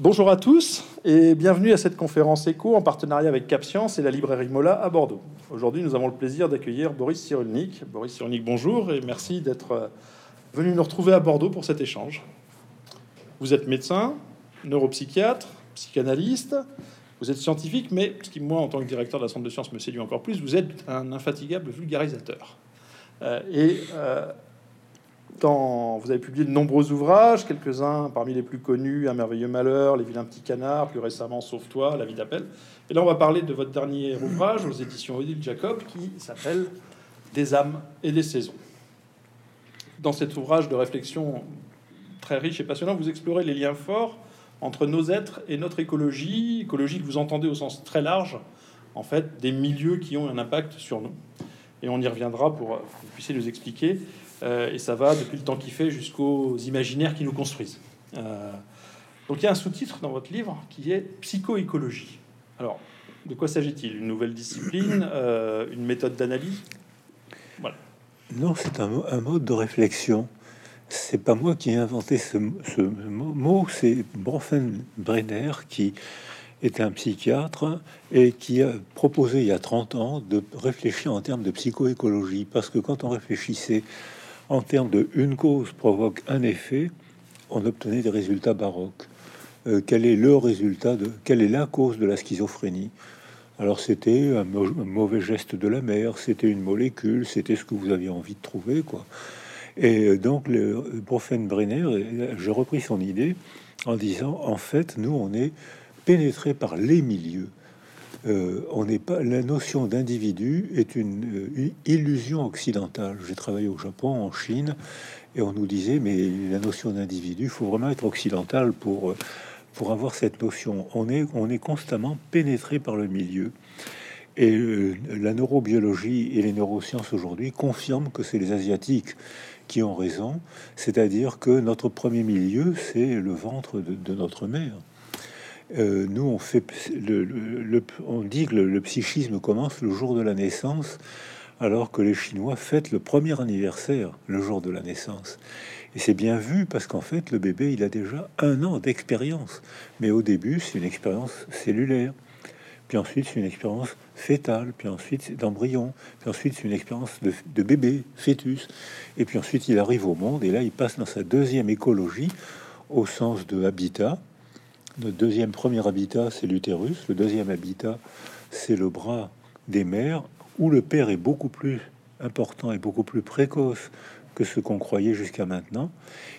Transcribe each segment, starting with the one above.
bonjour à tous et bienvenue à cette conférence éco en partenariat avec CapScience et la librairie Mola à Bordeaux. Aujourd'hui, nous avons le plaisir d'accueillir Boris Cyrulnik. Boris Cyrulnik, bonjour et merci d'être euh, venu nous retrouver à Bordeaux pour cet échange. Vous êtes médecin, neuropsychiatre, psychanalyste, vous êtes scientifique, mais ce qui, moi, en tant que directeur de la Centre de sciences, me séduit encore plus, vous êtes un infatigable vulgarisateur. Euh, et euh, vous avez publié de nombreux ouvrages, quelques-uns parmi les plus connus, Un merveilleux malheur, Les vilains petits canards, plus récemment Sauve-toi, La vie d'appel. Et là, on va parler de votre dernier ouvrage aux éditions Odile Jacob qui s'appelle Des âmes et des saisons. Dans cet ouvrage de réflexion très riche et passionnant, vous explorez les liens forts entre nos êtres et notre écologie, écologie que vous entendez au sens très large, en fait, des milieux qui ont un impact sur nous. Et on y reviendra pour que vous puissiez nous expliquer et ça va depuis le temps qu'il fait jusqu'aux imaginaires qui nous construisent. Euh, donc il y a un sous-titre dans votre livre qui est psychoécologie. Alors, de quoi s'agit-il? Une nouvelle discipline euh, Une méthode d'analyse? Voilà. Non, c'est un, un, mode de réflexion. C'est pas moi qui ai inventé ce, ce mot, c'est Brenner qui est un psychiatre et qui a proposé il y a 30 ans de réfléchir en termes de psychoécologie. Parce que quand on réfléchissait en termes de une cause provoque un effet, on obtenait des résultats baroques. Euh, quel est le résultat de quelle est la cause de la schizophrénie? Alors c'était un, mauvais geste de la mère, c'était une molécule, c'était ce que vous aviez envie de trouver, quoi. Et euh, donc le Brenner, euh, j'ai repris son idée en disant en fait nous on est pénétré par les milieux. Euh, on n'est pas la notion d'individu est une, euh, illusion occidentale. J'ai travaillé au Japon, en Chine, et on nous disait mais la notion d'individu, faut vraiment être occidental pour euh, pour avoir cette notion. On est on est constamment pénétré par le milieu. Et la neurobiologie et les neurosciences aujourd'hui confirment que c'est les asiatiques qui ont raison, c'est-à-dire que notre premier milieu, c'est le ventre de notre mère. Euh, nous, on, fait le, on dit que le, psychisme commence le jour de la naissance, alors que les Chinois fêtent le premier anniversaire le jour de la naissance. Et c'est bien vu parce qu'en fait, le bébé, il a déjà un an d'expérience. Mais au début, c'est une expérience cellulaire. Puis ensuite, c'est une expérience fétale. Puis ensuite, d'embryon. Puis ensuite, c'est une expérience de, de bébé, fœtus. Et puis ensuite, il arrive au monde. Et là, il passe dans sa deuxième écologie au sens de habitat le deuxième premier habitat, c'est l'utérus. Le deuxième habitat, c'est le bras des mères, où le père est beaucoup plus important et beaucoup plus précoce que ce qu'on croyait jusqu'à maintenant.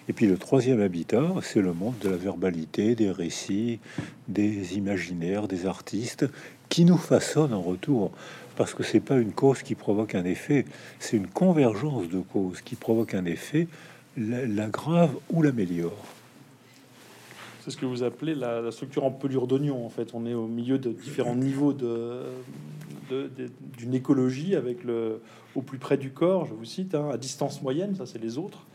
Et puis le troisième habitat, c'est le monde de la verbalité, des récits, des imaginaires, des artistes, qui nous façonnent en retour. Parce que c'est pas une cause qui provoque un effet, c'est une convergence de causes qui provoque un effet, l'aggrave ou l'améliore. C'est ce que vous appelez la, structure en pelure d'oignon. En fait, on est au milieu de différents niveaux d'une écologie avec le au plus près du corps, je vous cite, hein, à distance moyenne, ça c'est les autres,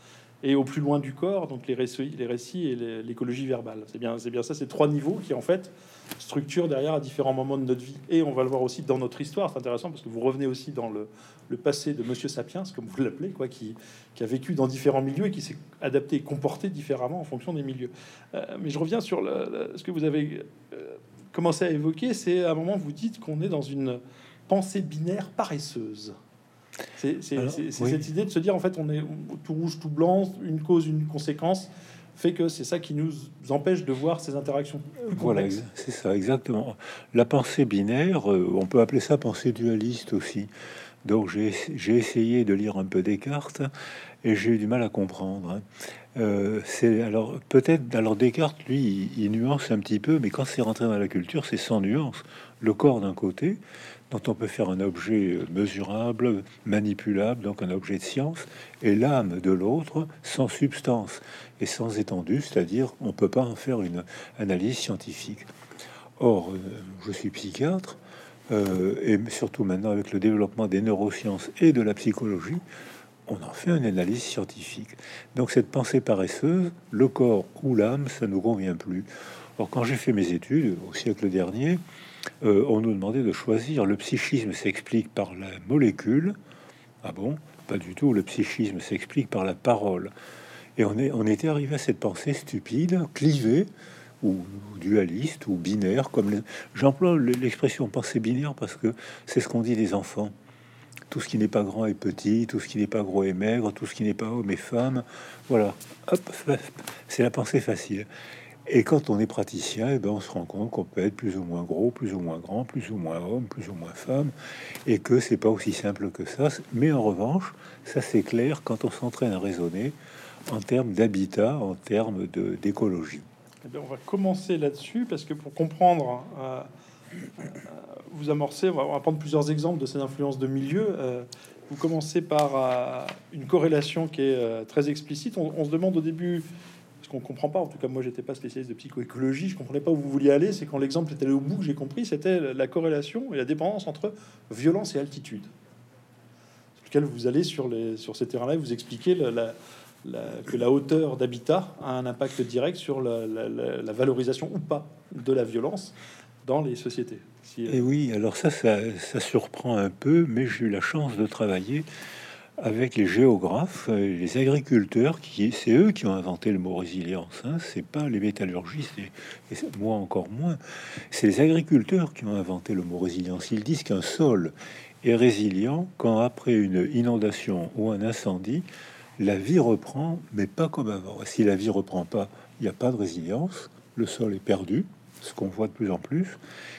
et au plus loin du corps, donc les récits, les récits et l'écologie verbale. C'est bien, bien ça, ces trois niveaux qui en fait structurent derrière à différents moments de notre vie. Et on va le voir aussi dans notre histoire. C'est intéressant parce que vous revenez aussi dans le, passé de Monsieur Sapiens, comme vous l'appelez, quoi, qui, a vécu dans différents milieux et qui s'est adapté et comporté différemment en fonction des milieux. Euh, mais je reviens sur ce que vous avez euh, commencé à évoquer. C'est à un moment vous dites qu'on est dans une pensée binaire paresseuse. C'est cette idée de se dire en fait on est tout rouge, tout blanc, une cause, une conséquence fait que c'est ça qui nous empêche de voir ces interactions. Voilà, c'est ça exactement. La pensée binaire, euh, on peut appeler ça pensée dualiste aussi. Donc j'ai essayé de lire un peu Descartes et j'ai eu du mal à comprendre. Hein. Euh, c'est alors peut-être alors Descartes lui il, il, nuance un petit peu, mais quand c'est rentré dans la culture, c'est sans nuance. Le corps d'un côté, dont on peut faire un objet mesurable, manipulable, donc un objet de science, et l'âme de l'autre sans substance et sans étendue, c'est-à-dire on peut pas en faire une analyse scientifique. Or, euh, je suis psychiatre, euh, et surtout maintenant avec le développement des neurosciences et de la psychologie, on en fait une analyse scientifique. Donc cette pensée paresseuse, le corps ou l'âme, ça nous convient plus. Or, quand j'ai fait mes études au siècle dernier, euh, on nous demandait de choisir. Le psychisme s'explique par la molécule. Ah bon? Pas du tout. Le psychisme s'explique par la parole. Et on, est, on était arrivé à cette pensée stupide, clivée, ou, dualiste ou binaire, comme j'emploie l'expression pensée binaire parce que c'est ce qu'on dit des enfants. Tout ce qui n'est pas grand est petit, tout ce qui n'est pas gros est maigre, tout ce qui n'est pas homme est femme. Voilà, c'est la pensée facile. Et quand on est praticien, eh ben on se rend compte qu'on peut être plus ou moins gros, plus ou moins grand, plus ou moins homme, plus ou moins femme, et que c'est pas aussi simple que ça. Mais en revanche, ça c'est clair quand on s'entraîne à raisonner en termes d'habitat, en termes d'écologie. Eh on va commencer là-dessus parce que pour comprendre, euh, euh, vous amorcez, on va, prendre plusieurs exemples de ces influences de milieu. Euh, vous commencez par une corrélation qui est très explicite. On, se demande au début, ce qu'on comprend pas, en tout cas moi j'étais pas spécialiste de psychoécologie, je comprenais pas où vous vouliez aller. C'est quand l'exemple était allé au bout que j'ai compris, c'était la corrélation et la dépendance entre violence et altitude. Sur lequel vous allez sur, les, sur ces terrains-là, vous expliquez la, que la hauteur d'habitat a un impact direct sur la, valorisation ou pas de la violence dans les sociétés. Et oui, alors ça, ça, surprend un peu, mais j'ai eu la chance de travailler avec les géographes, les agriculteurs, qui c'est eux qui ont inventé le mot résilience. Hein, c'est pas les métallurgistes et, moi encore moins. C'est les agriculteurs qui ont inventé le mot résilience. Ils disent qu'un sol est résilient quand après une inondation ou un incendie, la vie reprend, mais pas comme avant. Si la vie reprend pas, il n'y a pas de résilience, le sol est perdu, ce qu'on voit de plus en plus.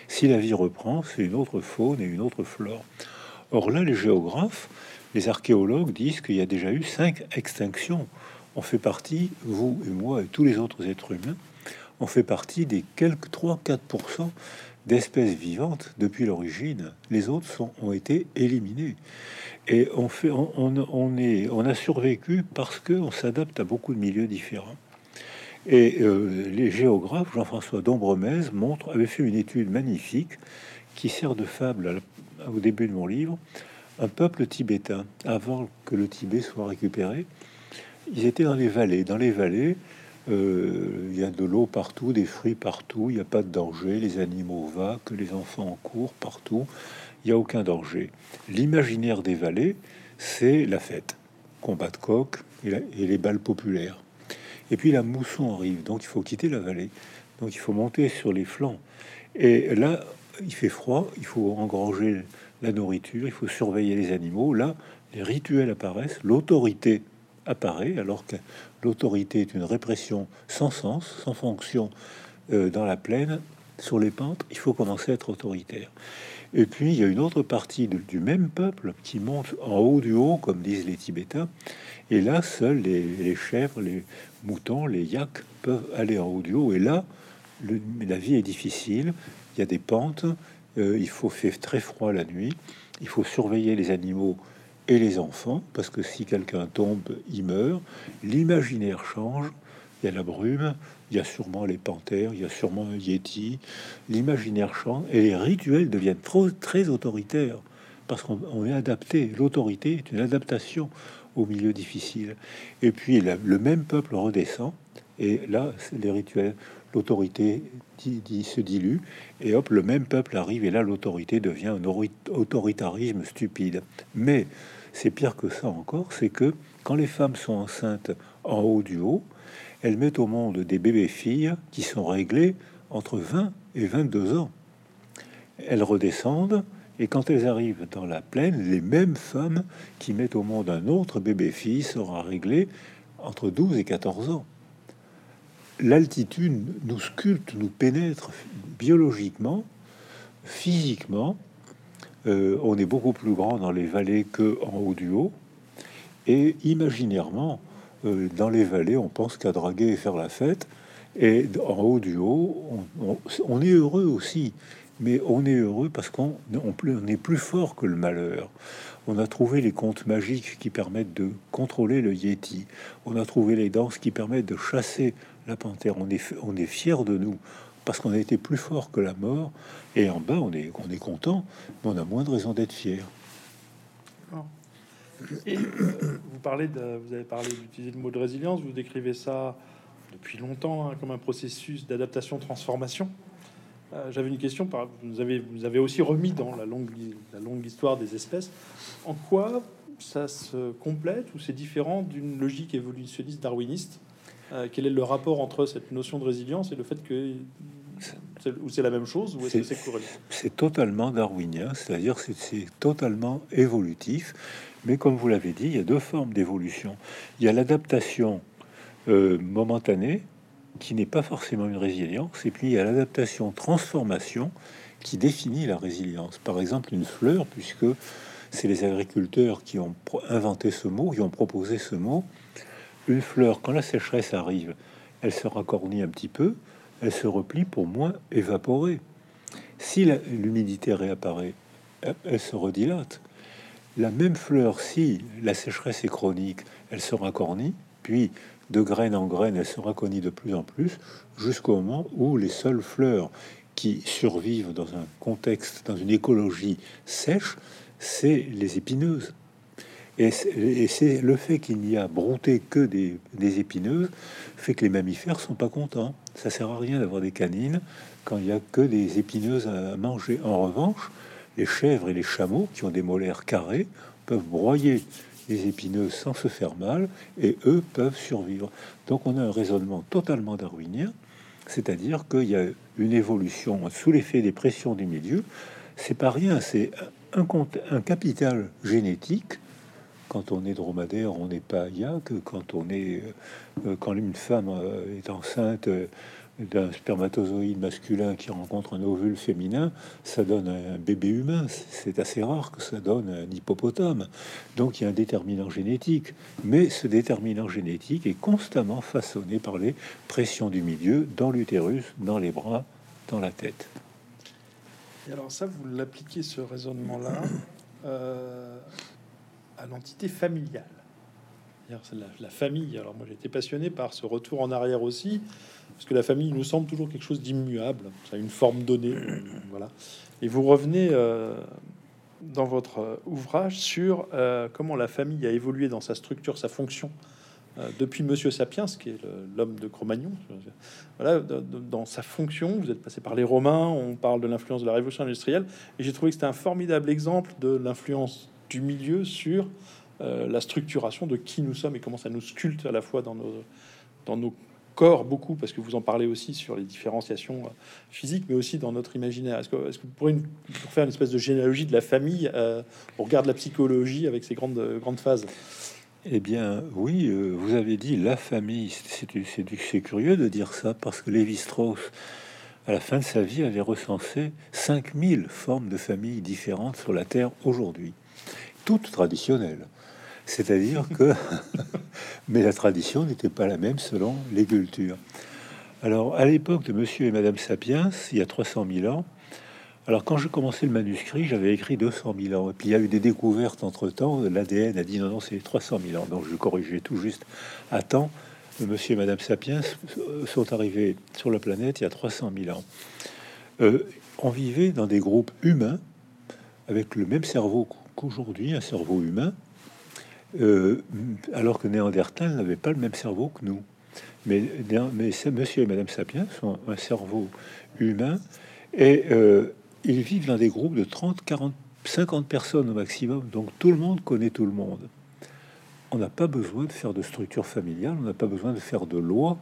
Si la vie reprend, c'est une autre faune et une autre flore. Or là, les géographes, les archéologues disent qu'il y a déjà eu cinq extinctions. On fait partie, vous et moi et tous les autres êtres humains, on fait partie des quelques 3-4% d'espèces vivantes depuis l'origine. Les autres sont, ont été éliminés. Et on, fait, on, est, on a survécu parce qu'on s'adapte à beaucoup de milieux différents. Et euh, les géographes, Jean-François Dombremez, montre, avait fait une étude magnifique qui sert de fable au début de mon livre. Un peuple tibétain, avant que le Tibet soit récupéré, ils étaient dans les vallées. Dans les vallées, euh, il y a de l'eau partout, des fruits partout, il n'y a pas de danger, les animaux que les enfants courent partout il n'y a aucun danger. L'imaginaire des vallées, c'est la fête, combat de coq et, les balles populaires. Et puis la mousson arrive, donc il faut quitter la vallée. Donc il faut monter sur les flancs. Et là, il fait froid, il faut engranger la nourriture, il faut surveiller les animaux. Là, les rituels apparaissent, l'autorité apparaît, alors que l'autorité est une répression sans sens, sans fonction euh, dans la plaine, sur les pentes, il faut commencer à être autoritaire. Et puis, il y a une autre partie du même peuple qui monte en haut du haut, comme disent les Tibétains. Et là, seuls les, chèvres, les moutons, les yaks peuvent aller en haut du haut. Et là, la vie est difficile. Il y a des pentes. Euh, il faut faire très froid la nuit. Il faut surveiller les animaux et les enfants, parce que si quelqu'un tombe, il meurt. L'imaginaire change. Il y a la brume, il y a sûrement les panthères, il y a sûrement un yeti. L'imaginaire change et les rituels deviennent trop, très autoritaires parce qu'on est adapté. L'autorité est une adaptation au milieu difficile. Et puis le même peuple redescend et là, les rituels, l'autorité se dilue et hop, le même peuple arrive et là, l'autorité devient un autoritarisme stupide. Mais c'est pire que ça encore, c'est que quand les femmes sont enceintes en haut du haut, elles mettent au monde des bébés-filles qui sont réglées entre 20 et 22 ans. Elles redescendent, et quand elles arrivent dans la plaine, les mêmes femmes qui mettent au monde un autre bébé-fille sera réglé entre 12 et 14 ans. L'altitude nous sculpte, nous pénètre biologiquement, physiquement. Euh, on est beaucoup plus grand dans les vallées que en haut du haut. Et imaginairement, euh, dans les vallées, on pense qu'à draguer et faire la fête. Et en haut du haut, on, est heureux aussi. Mais on est heureux parce qu'on on, est plus fort que le malheur. On a trouvé les contes magiques qui permettent de contrôler le yeti. On a trouvé les danses qui permettent de chasser la panthère. On est, fier de nous parce qu'on a été plus fort que la mort. Et en bas, on est, est content, mais on a moins de raison d'être fier. Euh, vous, parlez vous avez parlé d'utiliser le mot de résilience, vous décrivez ça depuis longtemps hein, comme un processus d'adaptation-transformation. Euh, j'avais une question, vous, avez, avez aussi remis dans la longue histoire des espèces, en quoi ça se complète ou c'est différent d'une logique évolutionniste darwiniste? Quel est le rapport entre cette notion de résilience et le fait que ou c'est la même chose ou est-ce que c'est C'est totalement darwinien, c'est-à-dire que c'est totalement évolutif. Mais comme vous l'avez dit, il y a deux formes d'évolution. Il y a l'adaptation euh, momentanée, qui n'est pas forcément une résilience, et puis il y a l'adaptation transformation qui définit la résilience. Par exemple, une fleur, puisque c'est les agriculteurs qui ont inventé ce mot, qui ont proposé ce mot. Une fleur, quand la sécheresse arrive, elle se racornit un petit peu, elle se replie pour moins évaporer. Si l'humidité réapparaît, elle se redilate. La même fleur, si la sécheresse est chronique, elle se racornit, puis de graine en graine, elle se racornit de plus en plus, jusqu'au moment où les seules fleurs qui survivent dans un contexte, dans une écologie sèche, c'est les épineuses. Et c'est le fait qu'il n'y a brouté que des, épineuses fait que les mammifères sont pas contents. Ça sert à rien d'avoir des canines quand il y a que des épineuses à manger. En revanche, les chèvres et les chameaux qui ont des molaires carrés peuvent broyer les épineuses sans se faire mal et eux peuvent survivre. Donc on a un raisonnement totalement darwinien, c'est-à-dire qu'il y a une évolution sous l'effet des pressions du milieu. C'est pas rien, c'est un capital génétique quand on est dromadaire, on n'est pas yak. Quand on est, euh, quand une femme euh, est enceinte euh, d'un spermatozoïde masculin qui rencontre un ovule féminin, ça donne un bébé humain. C'est assez rare que ça donne un hippopotame. Donc il y a un déterminant génétique. Mais ce déterminant génétique est constamment façonné par les pressions du milieu, dans l'utérus, dans les bras, dans la tête. Et alors ça, vous l'appliquez ce raisonnement-là à l'entité familiale. La, la, famille. Alors moi j'ai été passionné par ce retour en arrière aussi, parce que la famille nous semble toujours quelque chose d'immuable, ça a une forme donnée, voilà. Et vous revenez euh, dans votre euh, ouvrage sur euh, comment la famille a évolué dans sa structure, sa fonction depuis Monsieur Sapiens, qui est l'homme de Cro-Magnon. Voilà, dans sa fonction, vous êtes passé par les Romains, on parle de l'influence de la révolution industrielle, et j'ai trouvé que c'était un formidable exemple de l'influence du milieu sur euh, la structuration de qui nous sommes et comment ça nous sculpte à la fois dans nos, dans nos corps beaucoup, parce que vous en parlez aussi sur les différenciations euh, physiques, mais aussi dans notre imaginaire. Est-ce que, vous pourriez faire une espèce de généalogie de la famille euh, au regard de la psychologie avec ses grandes, grandes phases? Eh bien, oui, vous avez dit la famille. C'est curieux de dire ça parce que Lévi-Strauss, à la fin de sa vie, avait recensé 5000 formes de familles différentes sur la Terre aujourd'hui toute traditionnelle. C'est-à-dire que... Mais la tradition n'était pas la même selon les cultures. Alors, à l'époque de Monsieur et Madame Sapiens, il y a 300 000 ans, alors quand je commençais le manuscrit, j'avais écrit 200 000 ans. Et puis il y a eu des découvertes entre-temps. L'ADN a dit non, non, c'est 300 000 ans. Donc je corrigeais tout juste à temps. Monsieur et Madame Sapiens sont arrivés sur la planète il y a 300 000 ans. Euh, on vivait dans des groupes humains avec le même cerveau qu'aujourd'hui, un cerveau humain, euh, alors que Néandertal n'avait pas le même cerveau que nous. Mais, mais monsieur et madame Sapiens sont un cerveau humain et euh, ils vivent dans des groupes de 30, 40, 50 personnes au maximum. Donc tout le monde connaît tout le monde. On n'a pas besoin de faire de structure familiale, on n'a pas besoin de faire de loi.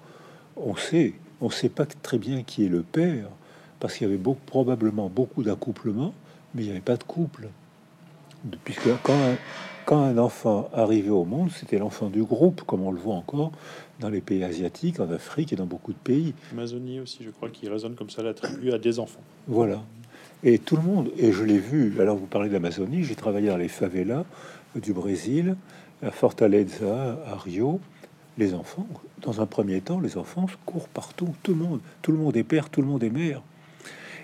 On sait, on sait pas très bien qui est le père, parce qu'il y avait beaucoup, probablement beaucoup d'accouplements, mais il n'y avait pas de couple puisque quand un, quand un enfant arrivait au monde, c'était l'enfant du groupe, comme on le voit encore dans les pays asiatiques, en Afrique et dans beaucoup de pays. Amazonie aussi, je crois, qui résonne comme ça, l'attribuer à des enfants. Voilà. Et tout le monde, et je l'ai vu, alors vous parlez d'Amazonie, j'ai travaillé dans les favelas du Brésil, à Fortaleza, à Rio. Les enfants, dans un premier temps, les enfants courent partout, tout le monde, tout le monde est père, tout le monde est mère.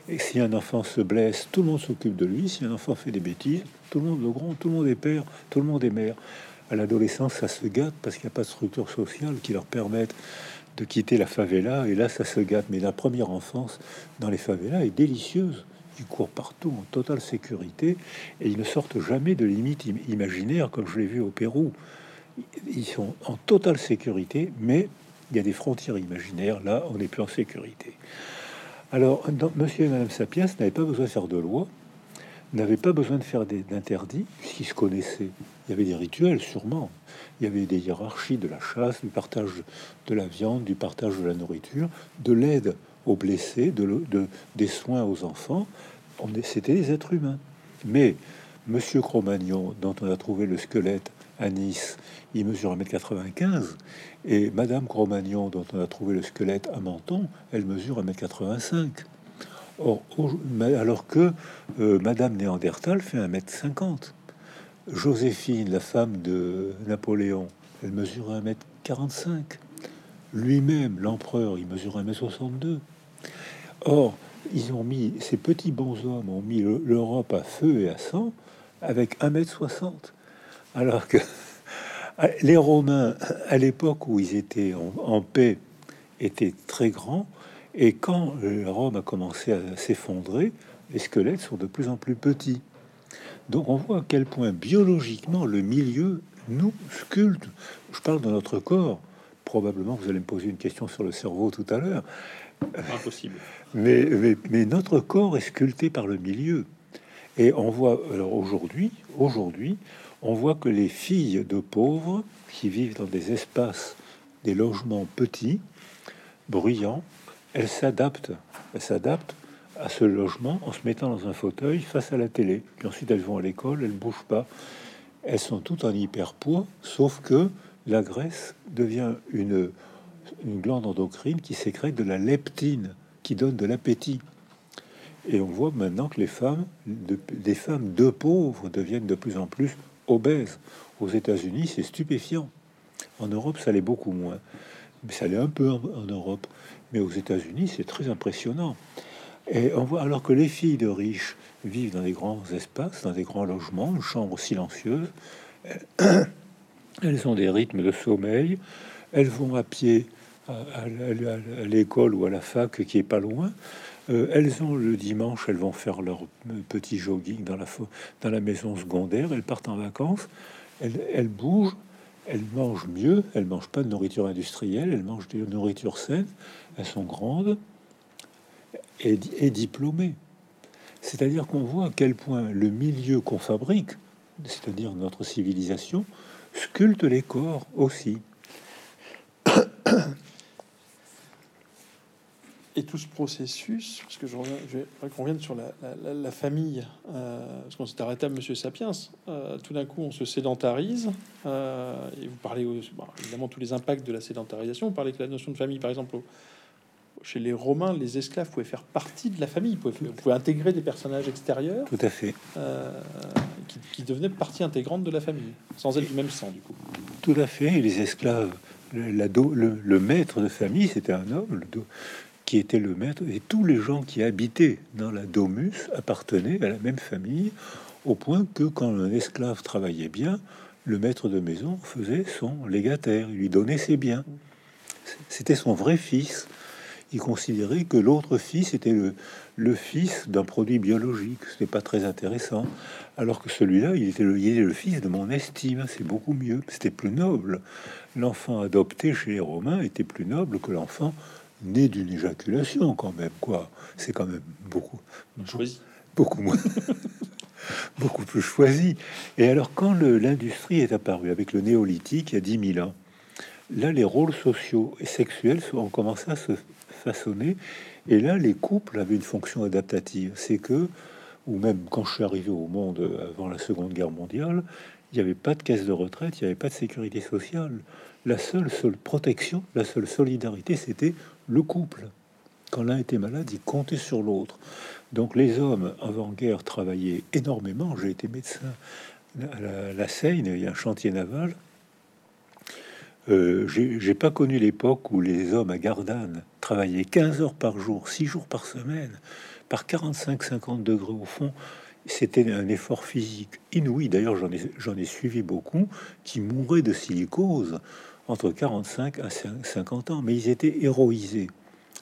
Et si un enfant se blesse, tout le monde s'occupe de lui. Si un enfant fait des bêtises, tout le monde le grand, tout le monde est père, tout le monde est mère. À l'adolescence, ça se gâte parce qu'il n'y a pas de structure sociale qui leur permette de quitter la favela. Et là, ça se gâte. Mais la première enfance dans les favelas est délicieuse. Ils courent partout en totale sécurité et ils ne sortent jamais de limites imaginaires comme je l'ai vu au Pérou. Ils sont en totale sécurité, mais il y a des frontières imaginaires. Là, on n'est plus en sécurité. Alors, Monsieur et Madame Sapiens n'avaient pas besoin de faire de loi n'avaient pas besoin de faire d'interdits, puisqu'ils se connaissaient. Il y avait des rituels, sûrement. Il y avait des hiérarchies de la chasse, du partage de la viande, du partage de la nourriture, de l'aide aux blessés, de, des soins aux enfants. C'était des êtres humains. Mais Monsieur Cro-Magnon, dont on a trouvé le squelette à Nice, il mesure 1m95, et Madame Cro-Magnon, dont on a trouvé le squelette à Menton, elle mesure 1m85. Or, alors que euh, Madame Néandertal fait 1m50. Joséphine, la femme de Napoléon, elle mesure 1m45. Lui-même, l'empereur, il mesure 1m62. Or, ils ont mis, ces petits bons hommes ont mis l'Europe à feu et à sang avec 1m60. Alors que les Romains, à l'époque où ils étaient en, paix, étaient très grands. Et quand Rome a commencé à s'effondrer, les squelettes sont de plus en plus petits. Donc on voit à quel point biologiquement le milieu nous sculpte. Je parle de notre corps. Probablement vous allez me poser une question sur le cerveau tout à l'heure. Impossible. Mais, mais, notre corps est sculpté par le milieu. Et on voit, alors aujourd'hui, aujourd'hui, on voit que les filles de pauvres qui vivent dans des espaces, des logements petits, bruyants, elles s'adaptent. Elles s'adaptent à ce logement en se mettant dans un fauteuil face à la télé. Puis ensuite, elles vont à l'école, elles bougent pas. Elles sont toutes en hyperpoids, sauf que la graisse devient une, une glande endocrine qui sécrète de la leptine, qui donne de l'appétit. Et on voit maintenant que les femmes, des femmes de pauvres deviennent de plus en plus obèses. Aux États-Unis, c'est stupéfiant. En Europe, ça l'est beaucoup moins. Mais ça l'est un peu en, Europe. Mais aux États-Unis, c'est très impressionnant. Et on voit alors que les filles de riches vivent dans des grands espaces, dans des grands logements, une chambre silencieuse. Elles ont des rythmes de sommeil. Elles vont à pied à, l'école ou à la fac qui est pas loin. Euh, elles ont le dimanche, elles vont faire leur petit jogging dans la, dans la maison secondaire. Elles partent en vacances. Elles, elles bougent. Elles mangent mieux. Elles mangent pas de nourriture industrielle. Elles mangent de nourriture saine. Elles sont grandes et, et diplômées. C'est-à-dire qu'on voit à quel point le milieu qu'on fabrique, c'est-à-dire notre civilisation, sculpte les corps aussi. Et tout ce processus, parce que je reviens, je revienne sur la, famille, euh, parce qu'on s'est arrêté à Monsieur Sapiens. Euh, tout d'un coup, on se sédentarise. Euh, et vous parlez évidemment tous les impacts de la sédentarisation. Vous parlez que la notion de famille, par exemple, chez les Romains, les esclaves pouvaient faire partie de la famille. Pouvez, intégrer des personnages extérieurs. Tout à fait. Qui, devenaient partie intégrante de la famille, sans être du même sang, du coup. Tout à fait. les esclaves, le, le, maître de famille, c'était un homme. Le, était le maître, et tous les gens qui habitaient dans la domus appartenaient à la même famille, au point que quand un esclave travaillait bien, le maître de maison faisait son légataire, il lui donnait ses biens. C'était son vrai fils. Il considérait que l'autre fils était le, le fils d'un produit biologique. C'était pas très intéressant. Alors que celui-là, il était il le fils de mon estime. C'est beaucoup mieux. C'était plus noble. L'enfant adopté chez les Romains était plus noble que l'enfant né d'une éjaculation quand même, quoi. C'est quand même beaucoup, choisi. beaucoup moins, beaucoup plus choisi. Et alors, quand l'industrie est apparue avec le néolithique il y a 10 000 ans, là, les rôles sociaux et sexuels ont commencé à se façonner. Et là, les couples avaient une fonction adaptative. C'est que, ou même quand je suis arrivé au monde avant la Seconde Guerre mondiale, il n'y avait pas de caisse de retraite, il n'y avait pas de sécurité sociale. La seule, seule protection, la seule solidarité, c'était le couple. Quand l'un était malade, il comptait sur l'autre. Donc les hommes avant-guerre travaillaient énormément. J'ai été médecin à la, Seine, il y a un chantier naval. Euh, j'ai pas connu l'époque où les hommes à Gardanne travaillaient 15 heures par jour, 6 jours par semaine, par 45-50 degrés au fond. C'était un effort physique inouï. D'ailleurs, j'en ai, j'en ai suivi beaucoup qui mouraient de silicose entre 45 à 50 ans, mais ils étaient héroïsés.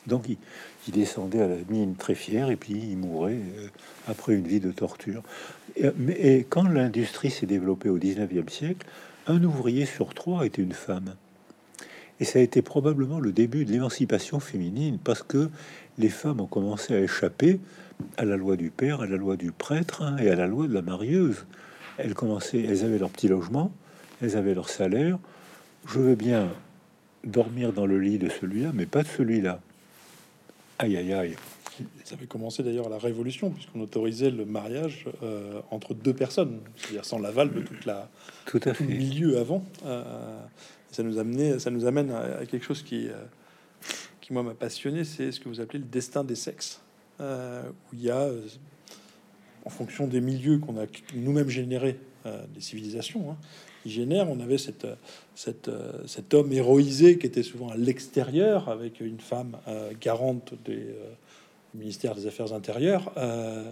Donc ils, descendaient à la mine très fiers et puis ils mouraient euh, après une vie de torture. Et, mais, quand l'industrie s'est développée au 19e siècle, un ouvrier sur trois était une femme. Et ça a été probablement le début de l'émancipation féminine parce que les femmes ont commencé à échapper à la loi du père, à la loi du prêtre hein, et à la loi de la marieuse. Elles commençaient, elles avaient leur petit logement, elles avaient leur salaire. Je veux bien dormir dans le lit de celui-là, mais pas de celui-là. Aïe, aïe, aïe. Ça avait commencé d'ailleurs à la Révolution, puisqu'on autorisait le mariage euh, entre deux personnes, c'est-à-dire sans l'aval de toute la, tout à fait. milieu avant. Euh, ça nous amenait, ça nous amène à, quelque chose qui, euh, qui moi m'a passionné, c'est ce que vous appelez le destin des sexes, où il y a, en fonction des milieux qu'on a nous-mêmes générés, des civilisations, hein, qui génèrent, on avait cette, cette, cet homme héroïsé qui était souvent à l'extérieur, avec une femme garante des ministère des Affaires intérieures. Euh,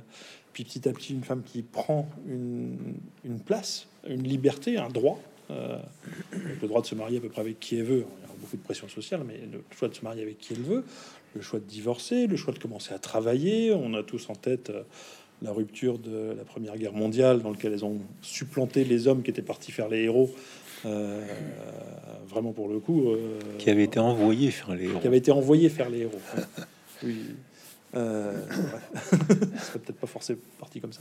puis petit à petit, une femme qui prend une, place, une liberté, un droit, euh, le droit de se marier à peu près avec qui elle veut. Il y a beaucoup de pression sociale, mais le choix de se marier avec qui elle veut, le choix de divorcer, le choix de commencer à travailler. On a tous en tête euh, la rupture de la Première Guerre mondiale, dans lequel elles ont supplanté les hommes qui étaient partis faire les héros. vraiment pour le coup, qui avait été envoyé faire les héros. Qui avait été envoyé faire les héros. oui. Euh, serait peut-être pas forcé parti comme ça.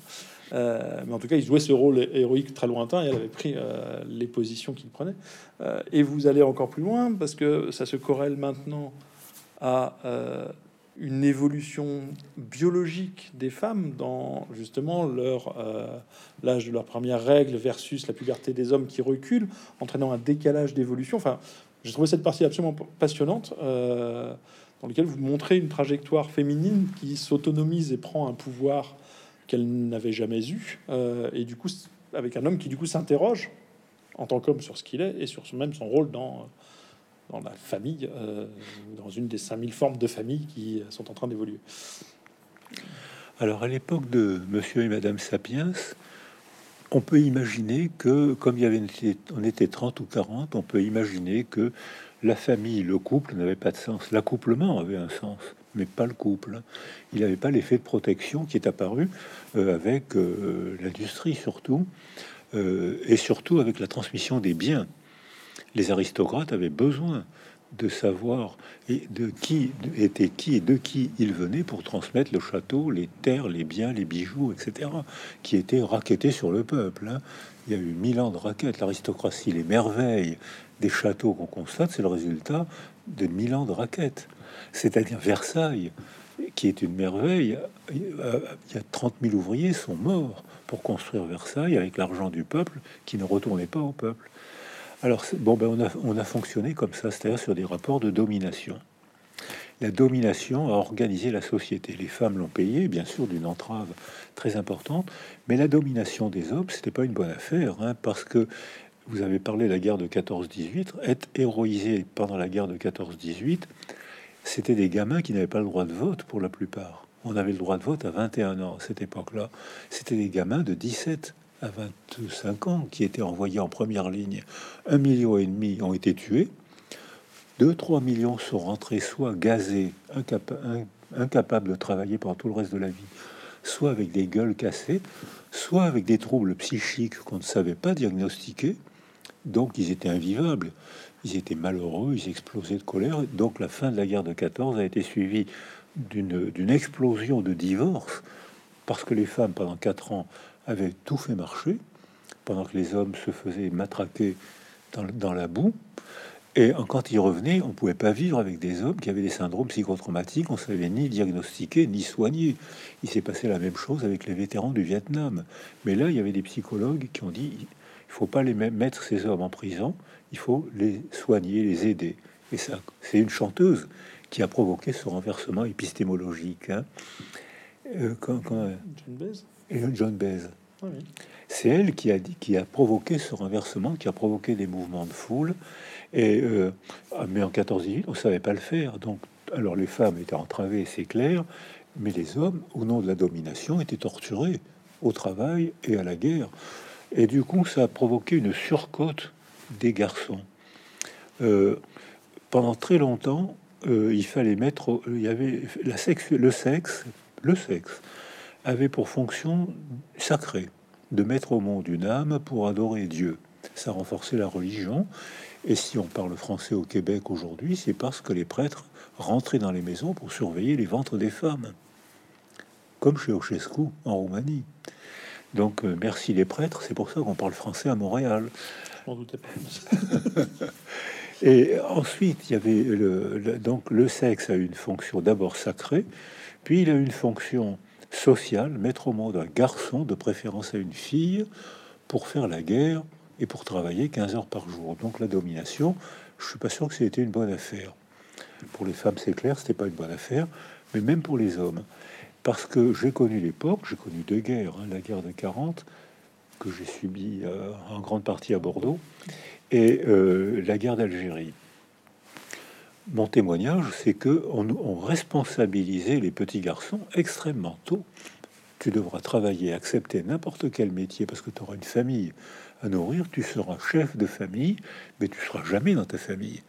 Euh, mais en tout cas, il jouait ce rôle héroïque très lointain et elle avait pris euh, les positions qu'il prenait. Euh, et vous allez encore plus loin parce que ça se corrèle maintenant à une évolution biologique des femmes dans justement leur l'âge de leur première règle versus la puberté des hommes qui recule, entraînant un décalage d'évolution. Enfin, j'ai trouvé cette partie absolument passionnante dans lequel vous montrez une trajectoire féminine qui s'autonomise et prend un pouvoir qu'elle n'avait jamais eu, euh, et du coup, avec un homme qui du coup s'interroge en tant qu'homme sur ce qu'il est et sur même son rôle dans, dans la famille, euh, dans une des 5000 formes de famille qui sont en train d'évoluer. Alors, à l'époque de Monsieur et Madame Sapiens, on peut imaginer que, comme il y avait, on était 30 ou 40, on peut imaginer que la famille, le couple n'avait pas de sens. L'accouplement avait un sens, mais pas le couple. Il n'avait pas l'effet de protection qui est apparu euh, avec euh, l'industrie surtout, et surtout avec la transmission des biens. Les aristocrates avaient besoin de savoir de qui était qui et de qui il venait pour transmettre le château, les terres, les biens, les bijoux, etc., qui étaient raquettés sur le peuple. Hein. Il y a eu mille ans de raquettes, l'aristocratie, les merveilles, des châteaux qu'on constate, c'est le résultat de mille ans de raquettes. C'est-à-dire Versailles, qui est une merveille. Il y a 30 000 ouvriers sont morts pour construire Versailles avec l'argent du peuple qui ne retournait pas au peuple. Alors, bon, ben on, a, on a fonctionné comme ça, c'est-à-dire sur des rapports de domination. La domination a organisé la société. Les femmes l'ont payé, bien sûr, d'une entrave très importante, mais la domination des hommes, c'était pas une bonne affaire, hein, parce que vous avez parlé de la guerre de 14-18, être héroïsé pendant la guerre de 14-18, c'était des gamins qui n'avaient pas le droit de vote pour la plupart. On avait le droit de vote à 21 ans à cette époque-là. C'était des gamins de 17 à 25 ans qui étaient envoyés en première ligne. Un million et demi ont été tués. 2-3 millions sont rentrés soit gazés, incapables de travailler pendant tout le reste de la vie, soit avec des gueules cassées, soit avec des troubles psychiques qu'on ne savait pas diagnostiquer, donc ils étaient invivables, ils étaient malheureux, ils explosaient de colère. Donc la fin de la guerre de 14 a été suivie d'une explosion de divorce, parce que les femmes, pendant quatre ans, avaient tout fait marcher, pendant que les hommes se faisaient matraquer dans, la boue. Et quand ils revenaient, on pouvait pas vivre avec des hommes qui avaient des syndromes psychotraumatiques, on savait ni diagnostiquer ni soigner. Il s'est passé la même chose avec les vétérans du Vietnam. Mais là, il y avait des psychologues qui ont dit il faut pas les mettre ces hommes en prison, il faut les soigner, les aider. Et ça, c'est une chanteuse qui a provoqué ce renversement épistémologique. Hein. Euh, quand, quand, John John Baez. Ah c'est elle qui a dit, qui a provoqué ce renversement, qui a provoqué des mouvements de foule. Et euh, mais en 14 18 on savait pas le faire. Donc, alors les femmes étaient entravées, c'est clair, mais les hommes, au nom de la domination, étaient torturés au travail et à la guerre. Et du coup, ça a provoqué une surcote des garçons. Euh, pendant très longtemps, euh, il fallait mettre, il y avait la sexe, le sexe, le sexe avait pour fonction sacrée de mettre au monde une âme pour adorer Dieu. Ça renforçait la religion Et si on parle français au Québec aujourd'hui, c'est parce que les prêtres rentraient dans les maisons pour surveiller les ventres des femmes, comme chez Ochescu en Roumanie. Donc euh, merci les prêtres, c'est pour ça qu'on parle français à Montréal. Et ensuite, il y avait le, donc le sexe a une fonction d'abord sacrée, puis il a une fonction sociale, mettre au monde un garçon, de préférence à une fille, pour faire la guerre et pour travailler 15 heures par jour. Donc la domination, je suis pas sûr que c'était une bonne affaire. Pour les femmes, c'est clair, c'était pas une bonne affaire, mais même pour les hommes. Parce que j'ai connu l'époque, j'ai connu deux guerres, hein, la guerre de 40, que j'ai subi euh, en grande partie à Bordeaux, et euh, la guerre d'Algérie. Mon témoignage, c'est que on, on, responsabilisait les petits garçons extrêmement tôt. Tu devras travailler, accepter n'importe quel métier parce que tu auras une famille à nourrir. Tu seras chef de famille, mais tu seras jamais dans ta famille.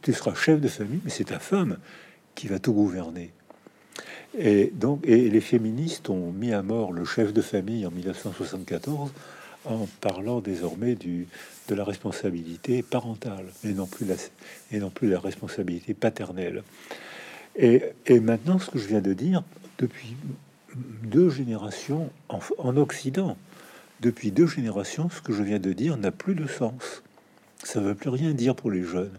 Tu seras chef de famille, mais c'est ta femme qui va tout gouverner. Et donc, et les féministes ont mis à mort le chef de famille en 1974 en parlant désormais du, de la responsabilité parentale et non plus la, et non plus la responsabilité paternelle. Et, et, maintenant, ce que je viens de dire, depuis deux générations en, en, Occident, depuis deux générations, ce que je viens de dire n'a plus de sens. Ça ne veut plus rien dire pour les jeunes.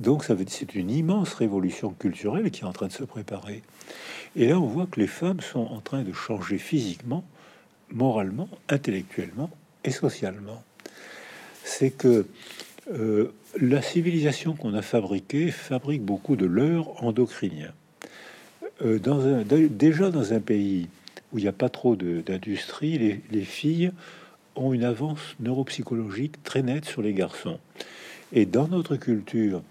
Donc, ça veut c'est une immense révolution culturelle qui est en train de se préparer. Et là, on voit que les femmes sont en train de changer physiquement, moralement, intellectuellement et socialement. C'est que euh, la civilisation qu'on a fabriquée fabrique beaucoup de leurres endocriniens. Euh, dans un, déjà dans un pays où il n'y a pas trop d'industrie, les, les, filles ont une avance neuropsychologique très nette sur les garçons. Et dans notre culture,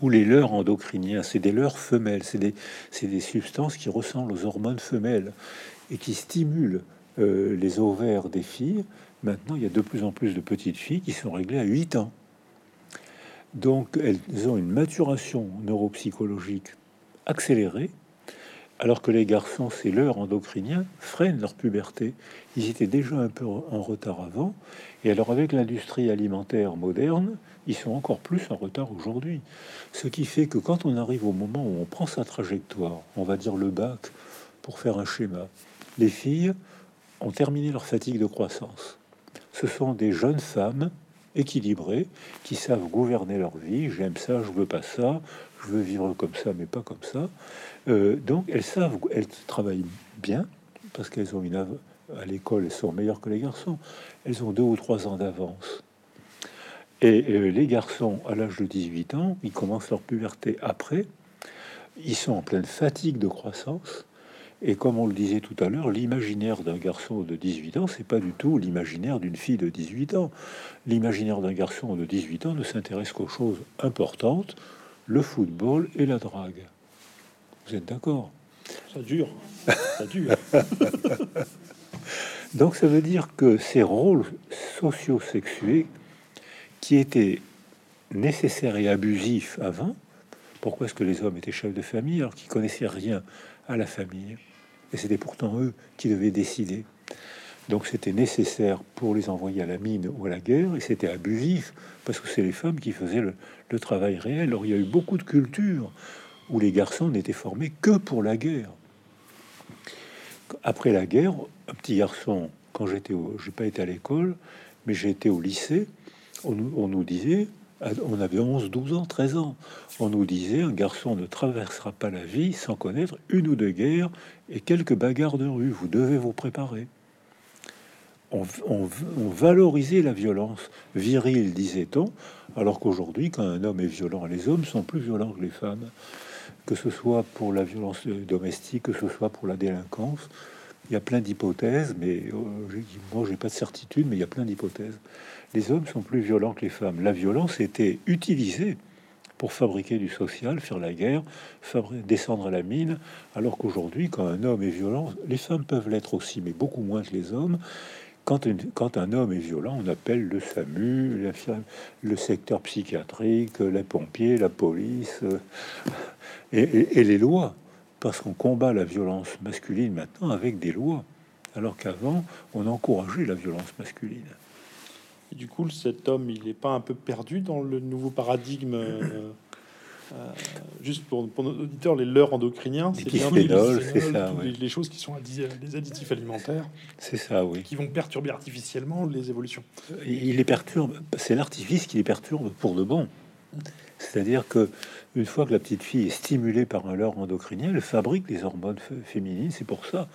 où les leurres endocriniens, c'est des leurres femelles, c'est des, substances qui ressemblent aux hormones femelles et qui stimulent euh, les ovaires des filles. Maintenant, il y a de plus en plus de petites filles qui sont réglées à 8 ans. Donc, elles ont une maturation neuropsychologique accélérée, alors que les garçons, ces leurs endocriniens, freinent leur puberté. Ils étaient déjà un peu en retard avant, et alors avec l'industrie alimentaire moderne, ils sont encore plus en retard aujourd'hui. Ce qui fait que quand on arrive au moment où on prend sa trajectoire, on va dire le bac, pour faire un schéma, les filles ont terminé leur fatigue de croissance. Ce sont des jeunes femmes équilibrées qui savent gouverner leur vie. J'aime ça, je veux pas ça, je veux vivre comme ça, mais pas comme ça. Euh, donc elles savent, elles travaillent bien parce qu'elles ont une à l'école, elles sont meilleures que les garçons. Elles ont deux ou trois ans d'avance. Et euh, les garçons, à l'âge de 18 ans, ils commencent leur puberté après. Ils sont en pleine fatigue de croissance. Et comme on le disait tout à l'heure, l'imaginaire d'un garçon de 18 ans, c'est pas du tout l'imaginaire d'une fille de 18 ans. L'imaginaire d'un garçon de 18 ans ne s'intéresse qu'aux choses importantes, le football et la drague. Vous êtes d'accord? Ça dure. Ça dure. Donc ça veut dire que ces rôles socio-sexués qui étaient nécessaires et abusifs avant, pourquoi est-ce que les hommes étaient chefs de famille alors qu'ils connaissaient rien à la famille? Et c'était pourtant eux qui devaient décider. Donc c'était nécessaire pour les envoyer à la mine ou à la guerre, et c'était abusif, parce que c'est les femmes qui faisaient le, travail réel. Alors il y a eu beaucoup de cultures où les garçons n'étaient formés que pour la guerre. Après la guerre, un petit garçon, quand j'étais, j'ai pas été à l'école, mais j'ai été au lycée, on nous, disait, on avait 11, 12 ans, 13 ans, on nous disait un garçon ne traversera pas la vie sans connaître une ou deux guerres et quelques bagarres de rue. Vous devez vous préparer. On, valorisait la violence virile, disait-on, alors qu'aujourd'hui, quand un homme est violent, les hommes sont plus violents que les femmes, que ce soit pour la violence domestique, que ce soit pour la délinquance. Il y a plein d'hypothèses, mais euh, moi j'ai pas de certitude, mais il y a plein d'hypothèses les hommes sont plus violents que les femmes. La violence était utilisée pour fabriquer du social, faire la guerre, descendre à la mine, alors qu'aujourd'hui, quand un homme est violent, les femmes peuvent l'être aussi, mais beaucoup moins que les hommes. Quand, un homme est violent, on appelle le SAMU, le secteur psychiatrique, les pompiers, la police euh, et les lois, parce qu'on combat la violence masculine maintenant avec des lois, alors qu'avant, on encourageait la violence masculine du coup, cet homme, il n'est pas un peu perdu dans le nouveau paradigme euh, euh, Juste pour, pour, nos auditeurs, les leurs endocriniens, c'est bien les, ça, les, choses qui sont des additifs alimentaires. C'est ça, oui. Qui vont perturber artificiellement les évolutions. Il les perturbe, c'est l'artifice qui les perturbe pour de bon. C'est-à-dire que une fois que la petite fille est stimulée par un leurre endocrinien, elle fabrique des hormones féminines. C'est pour ça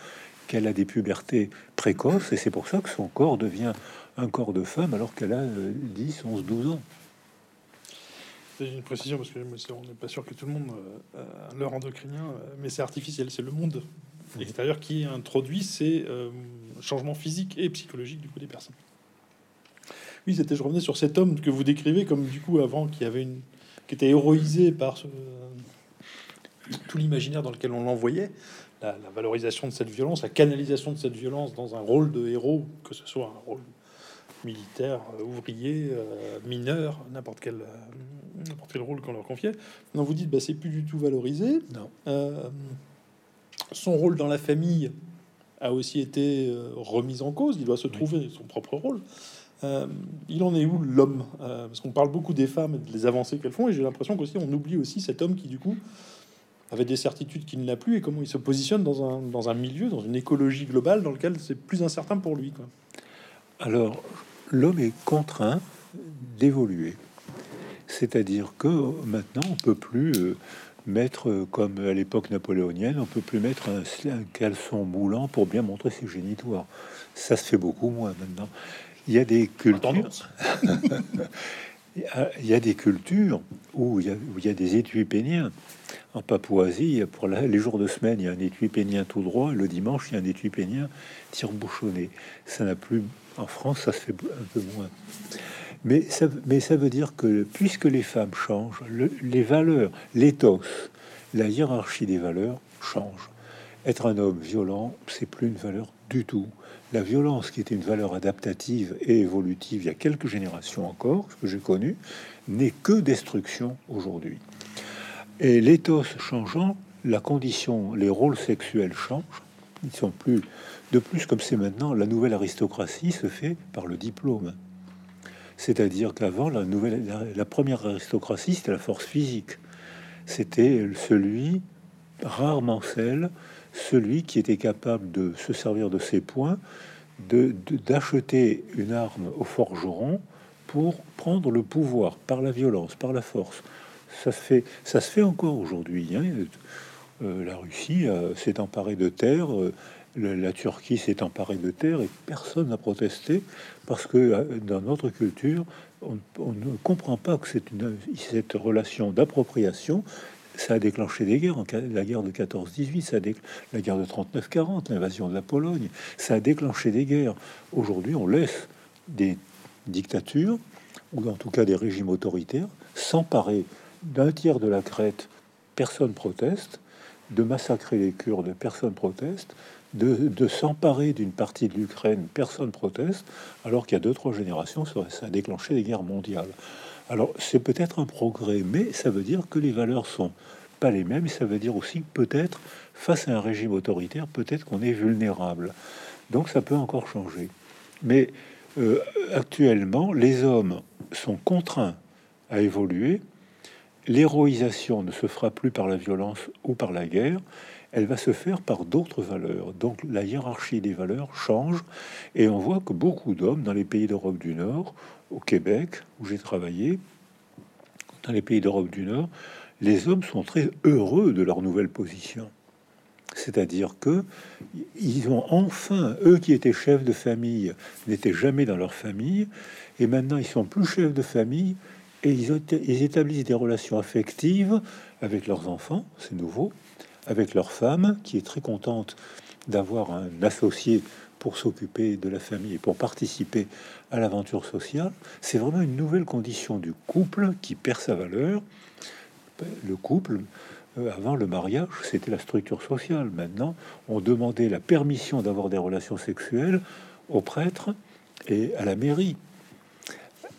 qu'elle a des pubertés précoces et c'est pour ça que son corps devient un corps de femme alors qu'elle a 10, 11, 12 ans. Une précision parce que on n'est pas sûr que tout le monde euh, a leur endocrinien, euh, mais c'est artificiel, c'est le monde extérieur qui introduit ces euh, changements physiques et psychologiques du coup des personnes. Oui, c'était, je revenais sur cet homme que vous décrivez comme du coup avant qui avait une, qui était héroïsé par ce, tout l'imaginaire dans lequel on l'envoyait, la, la, valorisation de cette violence, la canalisation de cette violence dans un rôle de héros, que ce soit un rôle militaire, ouvrier, mineur, n'importe quel n'importe quel rôle qu'on leur confiait. Non, vous dites, bah, c'est plus du tout valorisé. Non. Euh, son rôle dans la famille a aussi été euh, remis en cause. Il doit se trouver son propre rôle. Euh, il en est où l'homme? Parce qu'on parle beaucoup des femmes et des avancées qu'elles font, et j'ai l'impression qu'aussi on oublie aussi cet homme qui du coup avait des certitudes qu'il n'a plus et comment il se positionne dans un, dans un milieu, dans une écologie globale dans lequel c'est plus incertain pour lui. Alors, l'homme est contraint d'évoluer. C'est-à-dire que maintenant, on peut plus euh, mettre, euh, comme à l'époque napoléonienne, on peut plus mettre un, caleçon moulant pour bien montrer ses génitoires. Ça se fait beaucoup moins maintenant. Il y a des cultures. il y a des cultures où il y a, des étuis péniens. En Papouasie, pour les jours de semaine, il y a un étui pénien tout droit. Le dimanche, il y a un étui pénien tire-bouchonné. Ça n'a plus. En France, ça se fait un peu moins. Mais ça, mais ça veut dire que puisque les femmes changent, les valeurs, l'éthos, la hiérarchie des valeurs change. Être un homme violent, c'est plus une valeur du tout. La violence, qui était une valeur adaptative et évolutive il y a quelques générations encore, que j'ai connu, n'est que destruction aujourd'hui. Et l'éthos changeant, la condition, les rôles sexuels changent. Ils sont plus. De plus, comme c'est maintenant, la nouvelle aristocratie se fait par le diplôme. C'est-à-dire qu'avant, la, nouvelle, la, première aristocratie, c'était la force physique. C'était celui, rarement celle, celui qui était capable de se servir de ses poings, d'acheter une arme au forgeron pour prendre le pouvoir par la violence, par la force. Ça se fait, ça se fait encore aujourd'hui. Hein. Euh, la Russie euh, s'est emparée de terre. Euh, la Turquie s'est emparée de terre et personne n'a protesté parce que dans notre culture, on, ne comprend pas que c'est cette relation d'appropriation. Ça a déclenché des guerres, la guerre de 14-18, ça la guerre de 39-40, l'invasion de la Pologne, ça a déclenché des guerres. Aujourd'hui, on laisse des dictatures, ou en tout cas des régimes autoritaires, s'emparer d'un tiers de la Crète, personne proteste, de massacrer les Kurdes, personne proteste, de, s'emparer d'une partie de l'Ukraine, personne proteste, alors qu'il y a deux, trois générations, ça, a déclenché des guerres mondiales. Alors c'est peut-être un progrès, mais ça veut dire que les valeurs sont pas les mêmes, ça veut dire aussi peut-être, face à un régime autoritaire, peut-être qu'on est vulnérable. Donc ça peut encore changer. Mais euh, actuellement, les hommes sont contraints à évoluer. L'héroïsation ne se fera plus par la violence ou par la guerre elle va se faire par d'autres valeurs. Donc la hiérarchie des valeurs change et on voit que beaucoup d'hommes dans les pays d'Europe du Nord, au Québec où j'ai travaillé, dans les pays d'Europe du Nord, les hommes sont très heureux de leur nouvelle position. C'est-à-dire que ils ont enfin, eux qui étaient chefs de famille, n'étaient jamais dans leur famille, et maintenant ils sont plus chefs de famille, et ils, ils établissent des relations affectives avec leurs enfants, c'est nouveau, avec leur femme, qui est très contente d'avoir un associé pour s'occuper de la famille et pour participer à l'aventure sociale. C'est vraiment une nouvelle condition du couple qui perd sa valeur. Le couple, euh, avant le mariage, c'était la structure sociale. Maintenant, on demandait la permission d'avoir des relations sexuelles au prêtre et à la mairie.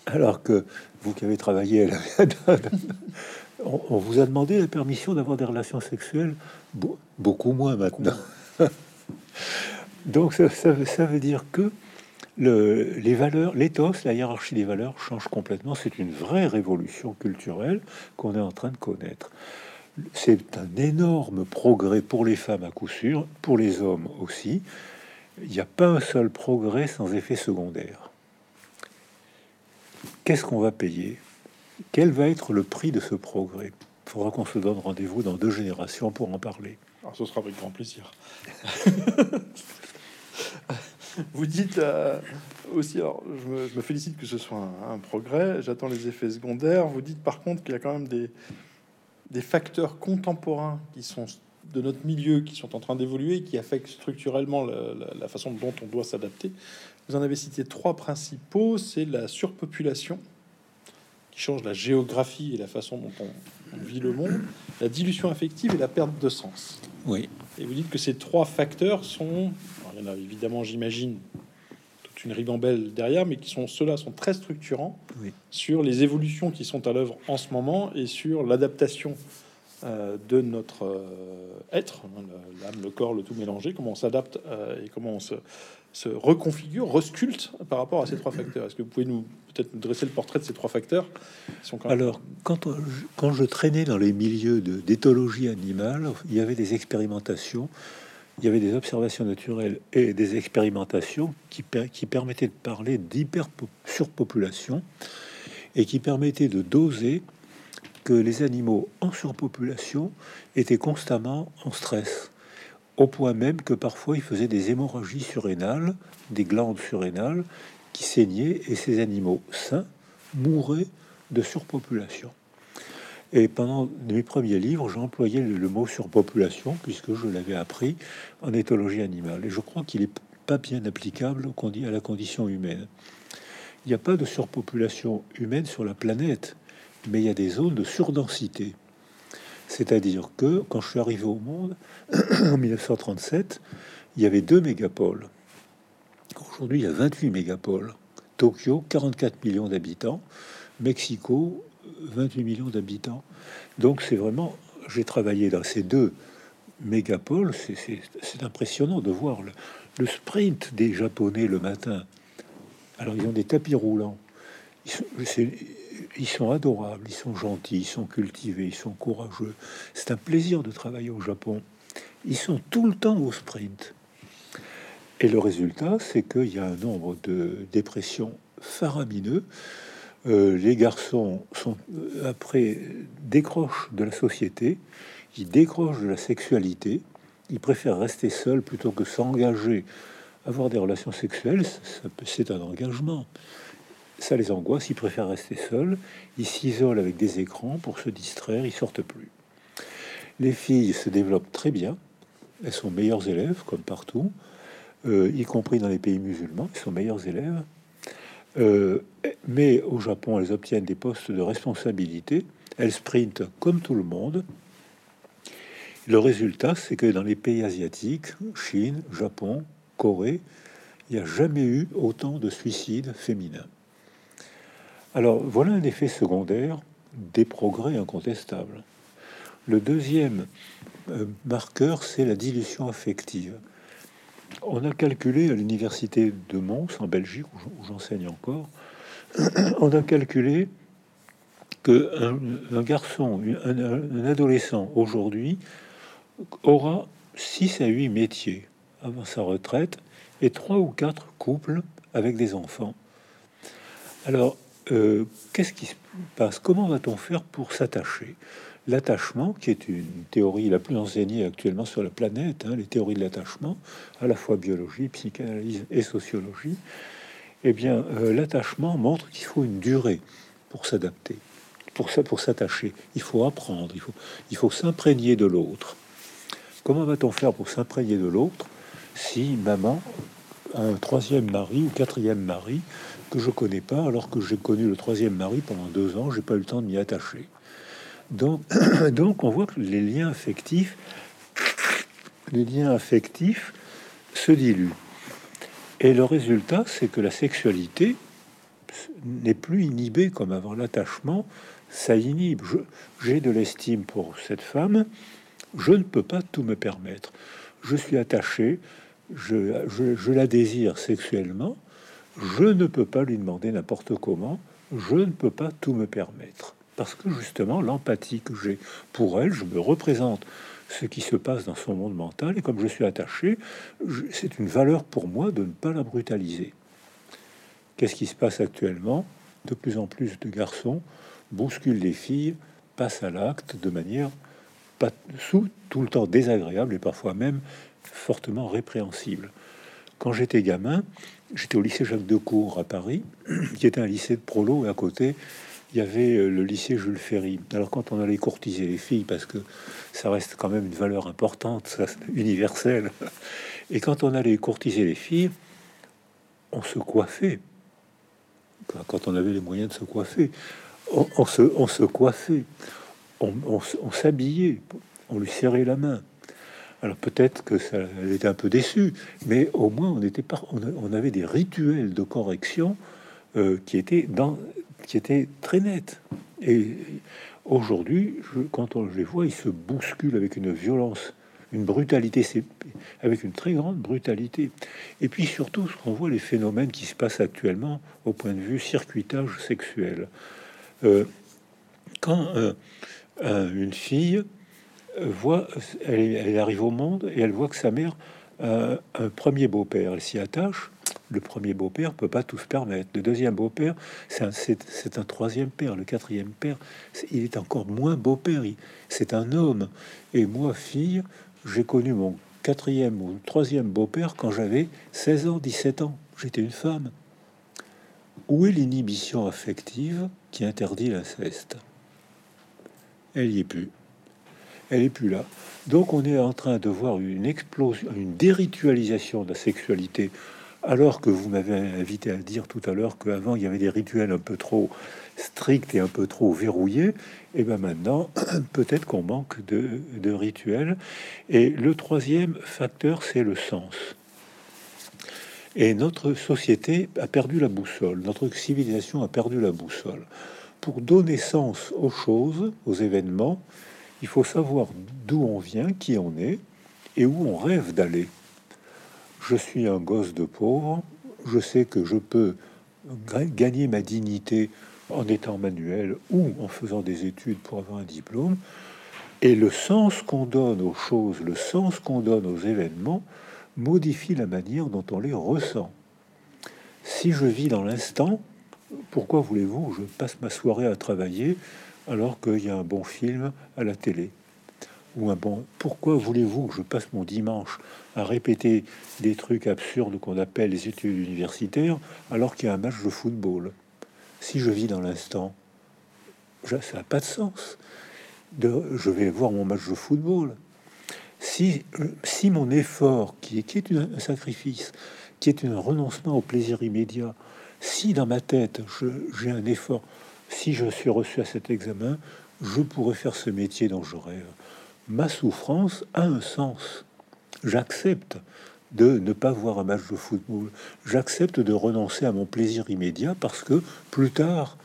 Alors que vous qui avez travaillé à la, on, vous a demandé la permission d'avoir des relations sexuelles beaucoup moins maintenant. Donc ça, veut dire que les valeurs, l'éthos, la hiérarchie des valeurs change complètement. C'est une vraie révolution culturelle qu'on est en train de connaître. C'est un énorme progrès pour les femmes à coup sûr, pour les hommes aussi. Il n'y a pas un seul progrès sans effet secondaire. Qu'est-ce qu'on va payer? Quel va être le prix de ce progrès? Il faudra qu'on se donne rendez-vous dans deux générations pour en parler. Alors, ce sera avec grand plaisir. Vous dites euh, aussi, alors je me, félicite que ce soit un, progrès, j'attends les effets secondaires. Vous dites par contre qu'il y a quand même des, des facteurs contemporains qui sont de notre milieu, qui sont en train d'évoluer, qui affectent structurellement la, façon dont on doit s'adapter. Vous en avez cité trois principaux, c'est la surpopulation, qui change la géographie et la façon dont on, on vit le monde, la dilution affective et la perte de sens. Oui. Et vous dites que ces trois facteurs sont il y en a évidemment, j'imagine, toute une ribambelle derrière, mais qui sont ceux-là sont très structurants sur les évolutions qui sont à l'œuvre en ce moment et sur l'adaptation euh, de notre euh, être, hein, l'âme, le corps, le tout mélangé, comment on s'adapte euh, et comment on se, se, reconfigure, resculpte par rapport à ces trois facteurs. Est-ce que vous pouvez nous peut-être nous dresser le portrait de ces trois facteurs Alors, quand, quand je traînais dans les milieux d'éthologie animale, il y avait des expérimentations il y avait des observations naturelles et des expérimentations qui, qui permettaient de parler d'hyper surpopulation et qui permettaient de doser que les animaux en surpopulation étaient constamment en stress, au point même que parfois ils faisaient des hémorragies surrénales, des glandes surrénales qui saignaient, et ces animaux sains mouraient de surpopulation. Et pendant mes premiers livres, j'ai employé le, mot surpopulation, puisque je l'avais appris en éthologie animale. Et je crois qu'il n'est pas bien applicable à la condition humaine. Il n'y a pas de surpopulation humaine sur la planète, mais il y a des zones de surdensité. C'est-à-dire que quand je suis arrivé au monde, en 1937, il y avait deux mégapoles. Aujourd'hui, il y a 28 mégapoles. Tokyo, 44 millions d'habitants. Mexico, 28 millions d'habitants. Donc c'est vraiment, j'ai travaillé dans ces deux mégapoles, c'est impressionnant de voir le, sprint des Japonais le matin. Alors ils ont des tapis roulants, ils sont adorables, ils sont gentils, ils sont cultivés, ils sont courageux. C'est un plaisir de travailler au Japon. Ils sont tout le temps au sprint. Et le résultat, c'est qu'il y a un nombre de dépressions faramineux. Euh, les garçons sont euh, après décrochent de la société, ils décrochent de la sexualité, ils préfèrent rester seuls plutôt que s'engager, avoir des relations sexuelles. C'est un engagement. Ça les angoisse, ils préfèrent rester seuls, ils s'isolent avec des écrans pour se distraire, ils sortent plus. Les filles se développent très bien, elles sont meilleures élèves comme partout, euh, y compris dans les pays musulmans, elles sont meilleures élèves. Euh, mais au Japon, elles obtiennent des postes de responsabilité. Elles sprintent comme tout le monde. Le résultat, c'est que dans les pays asiatiques, Chine, Japon, Corée, il n'y a jamais eu autant de suicides féminins. Alors voilà un effet secondaire des progrès incontestables. Le deuxième euh, marqueur, c'est la dilution affective. On a calculé à l'université de Mons, en Belgique, où j'enseigne encore, on a calculé que un, garçon, un, adolescent aujourd'hui aura 6 à 8 métiers avant sa retraite et 3 ou 4 couples avec des enfants. Euh, qu'est-ce qui se passe? Comment va-t-on faire pour s'attacher? L'attachement, qui est une théorie la plus enseignée actuellement sur la planète, hein, les théories de l'attachement, à la fois biologie, psychanalyse et sociologie, eh bien, euh, l'attachement montre qu'il faut une durée pour s'adapter, pour ça, pour s'attacher. Il faut apprendre, il faut, s'imprégner de l'autre. Comment va-t-on faire pour s'imprégner de l'autre si maman un troisième mari ou quatrième mari que je connais pas, alors que j'ai connu le troisième mari pendant deux ans, j'ai pas eu le temps de m'y attacher. Donc, donc, on voit que les liens affectifs, les liens affectifs se diluent. Et le résultat, c'est que la sexualité n'est plus inhibée comme avant l'attachement. Ça inhibe. J'ai de l'estime pour cette femme. Je ne peux pas tout me permettre. Je suis attaché. Je, je, la désire sexuellement. Je ne peux pas lui demander n'importe comment, je ne peux pas tout me permettre. Parce que justement, l'empathie que j'ai pour elle, je me représente ce qui se passe dans son monde mental, et comme je suis attaché, c'est une valeur pour moi de ne pas la brutaliser. Qu'est-ce qui se passe actuellement? De plus en plus de garçons bousculent les filles, passent à l'acte de manière pas sous tout le temps désagréable et parfois même fortement répréhensible. Quand j'étais gamin, j'étais au lycée Jacques Decour à Paris, qui était un lycée de prolo, et à côté, il y avait euh, le lycée Jules Ferry. Alors quand on allait courtiser les filles, parce que ça reste quand même une valeur importante, ça, universelle, et quand on allait courtiser les filles, on se coiffait. Quand on avait les moyens de se coiffer, on, se, coiffait, on s'habillait, on lui serrait la main. Alors peut-être que ça elle était un peu déçue, mais au moins on était pas, on, avait des rituels de correction euh, qui étaient dans, qui étaient très nets. Et aujourd'hui, quand on les voit, ils se bousculent avec une violence, une brutalité, avec une très grande brutalité. Et puis surtout, ce qu'on voit, les phénomènes qui se passent actuellement au point de vue circuitage sexuel. Euh, quand euh, une fille voit, elle, arrive au monde et elle voit que sa mère a un premier beau-père. Elle s'y attache. Le premier beau-père peut pas tout se permettre. Le deuxième beau-père, c'est un, un, troisième père. Le quatrième père, il est encore moins beau-père. C'est un homme. Et moi, fille, j'ai connu mon quatrième ou troisième beau-père quand j'avais 16 ans, 17 ans. J'étais une femme. Où est l'inhibition affective qui interdit l'inceste? Elle y est plus elle est plus là. Donc on est en train de voir une explosion, une déritualisation de la sexualité, alors que vous m'avez invité à dire tout à l'heure qu'avant il y avait des rituels un peu trop stricts et un peu trop verrouillés. Et bien maintenant, peut-être qu'on manque de rituels. Et le troisième facteur, c'est le sens. Et notre société a perdu la boussole, notre civilisation a perdu la boussole. Pour donner sens aux choses, aux événements, il faut savoir d'où on vient, qui on est et où on rêve d'aller. Je suis un gosse de pauvre, je sais que je peux gagner ma dignité en étant manuel ou en faisant des études pour avoir un diplôme. Et le sens qu'on donne aux choses, le sens qu'on donne aux événements, modifie la manière dont on les ressent. Si je vis dans l'instant, pourquoi voulez-vous je passe ma soirée à travailler alors qu'il y a un bon film à la télé ou un bon. Pourquoi voulez-vous que je passe mon dimanche à répéter des trucs absurdes qu'on appelle les études universitaires alors qu'il y a un match de football? Si je vis dans l'instant, ça n'a pas de sens. Je vais voir mon match de football. Si, si mon effort, qui est un sacrifice, qui est un renoncement au plaisir immédiat, si dans ma tête j'ai un effort, si je suis reçu à cet examen, je pourrais faire ce métier dont je rêve. Ma souffrance a un sens. J'accepte de ne pas voir un match de football. J'accepte de renoncer à mon plaisir immédiat parce que plus tard,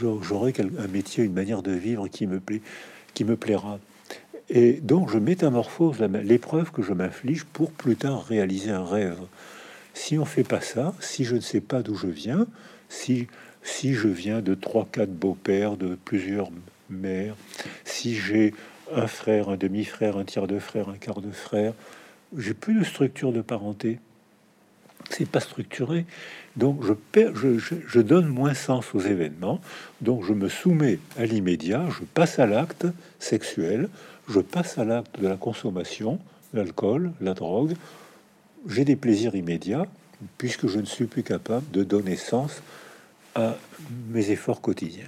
j'aurai un métier, une manière de vivre qui me plaît, qui me plaira. Et donc, je métamorphose l'épreuve que je m'inflige pour plus tard réaliser un rêve. Si on fait pas ça, si je ne sais pas d'où je viens, si si je viens de trois, quatre beaux-pères, de plusieurs mères, si j'ai un frère, un demi-frère, un tiers de frère, un quart de frère, j'ai plus de structure de parenté. C'est pas structuré, donc je, je, donne moins sens aux événements. Donc je me soumets à l'immédiat, je passe à l'acte sexuel, je passe à l'acte de la consommation, l'alcool, la drogue. J'ai des plaisirs immédiats puisque je ne suis plus capable de donner sens à mes efforts quotidiens.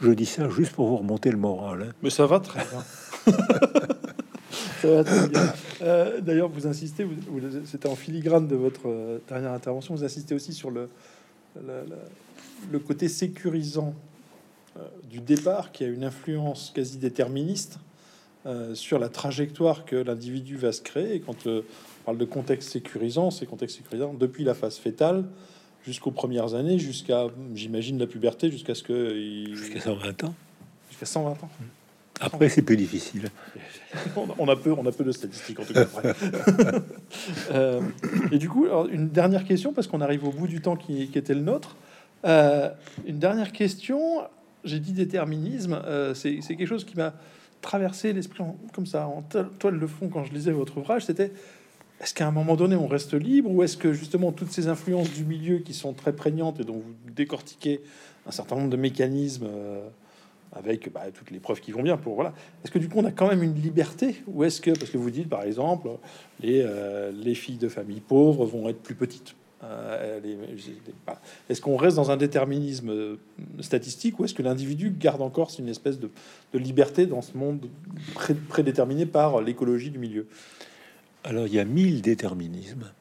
Je dis ça juste pour vous remonter le moral. Hein. Mais ça va très bien. Euh, d'ailleurs, vous insistez, vous, c'était en filigrane de votre euh, dernière intervention, vous insistez aussi sur le, le, côté sécurisant euh, du départ qui a une influence quasi déterministe sur la trajectoire que l'individu va se créer. Et quand on parle de contexte sécurisant, c'est contexte sécurisant depuis la phase fétale jusqu'aux premières années, jusqu'à, j'imagine, la puberté, jusqu'à ce que... Jusqu'à 120 ans. Jusqu'à 120 ans. Après, c'est plus difficile. on a peu, on a peu de statistiques en tout cas. Euh, et du coup, une dernière question parce qu'on arrive au bout du temps qui, était le nôtre. Euh, une dernière question. J'ai dit déterminisme. Euh, c'est quelque chose qui m'a traversé l'esprit comme ça en toile de fond quand je lisais votre ouvrage. C'était est-ce qu'à un moment donné on reste libre ou est-ce que justement toutes ces influences du milieu qui sont très prégnantes et dont vous décortiquez un certain nombre de mécanismes avec bah, toutes les preuves qui vont bien pour voilà. Est-ce que du coup on a quand même une liberté ou est-ce que parce que vous dites par exemple les, euh, les filles de familles pauvres vont être plus petites euh, Est-ce qu'on reste dans un déterminisme euh, statistique ou est-ce que l'individu garde encore une espèce de, de, liberté dans ce monde prédéterminé par l'écologie du milieu? Alors il y a mille déterminismes.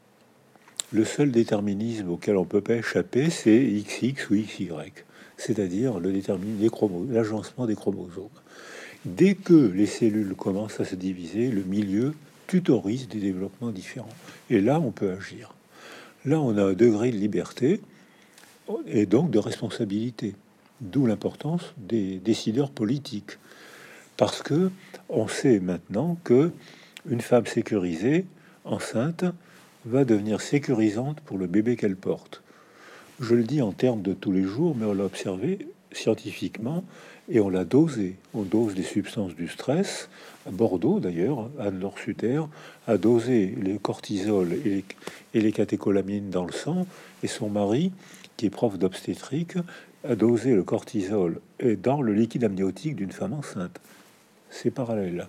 Le seul déterminisme auquel on peut pas échapper, c'est XX ou XY c'est-à-dire le l'agencement des chromosomes. Dès que les cellules commencent à se diviser, le milieu tutorise des développements différents. Et là, on peut agir. Là, on a un degré de liberté et donc de responsabilité. D'où l'importance des décideurs politiques. Parce que on sait maintenant que une femme sécurisée, enceinte, va devenir sécurisante pour le bébé qu'elle porte. Je le dis en termes de tous les jours, mais on l'a observé scientifiquement et on l'a dosé. On dose des substances du stress. À Bordeaux, d'ailleurs, Anne-Laure Suter a dosé le cortisol et les, catécholamines dans le sang. Et son mari, qui est prof d'obstétrique, a dosé le cortisol et dans le liquide amniotique d'une femme enceinte. C'est parallèle.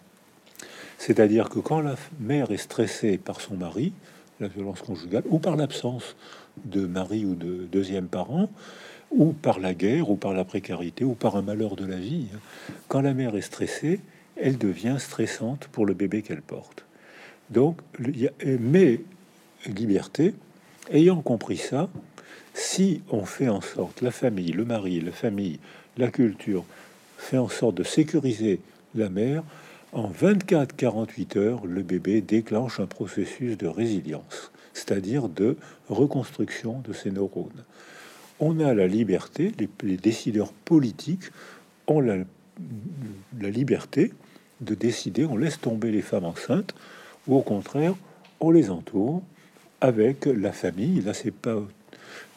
C'est-à-dire que quand la mère est stressée par son mari, la violence conjugale, ou par l'absence de mari ou de deuxième parent, ou par la guerre, ou par la précarité, ou par un malheur de la vie. Quand la mère est stressée, elle devient stressante pour le bébé qu'elle porte. Donc, mais liberté, ayant compris ça, si on fait en sorte, la famille, le mari, la famille, la culture, fait en sorte de sécuriser la mère, en 24-48 heures, le bébé déclenche un processus de résilience c'est-à-dire de reconstruction de ces neurones. On a la liberté, les, décideurs politiques ont la, liberté de décider, on laisse tomber les femmes enceintes, ou au contraire, on les entoure avec la famille. Là, c'est pas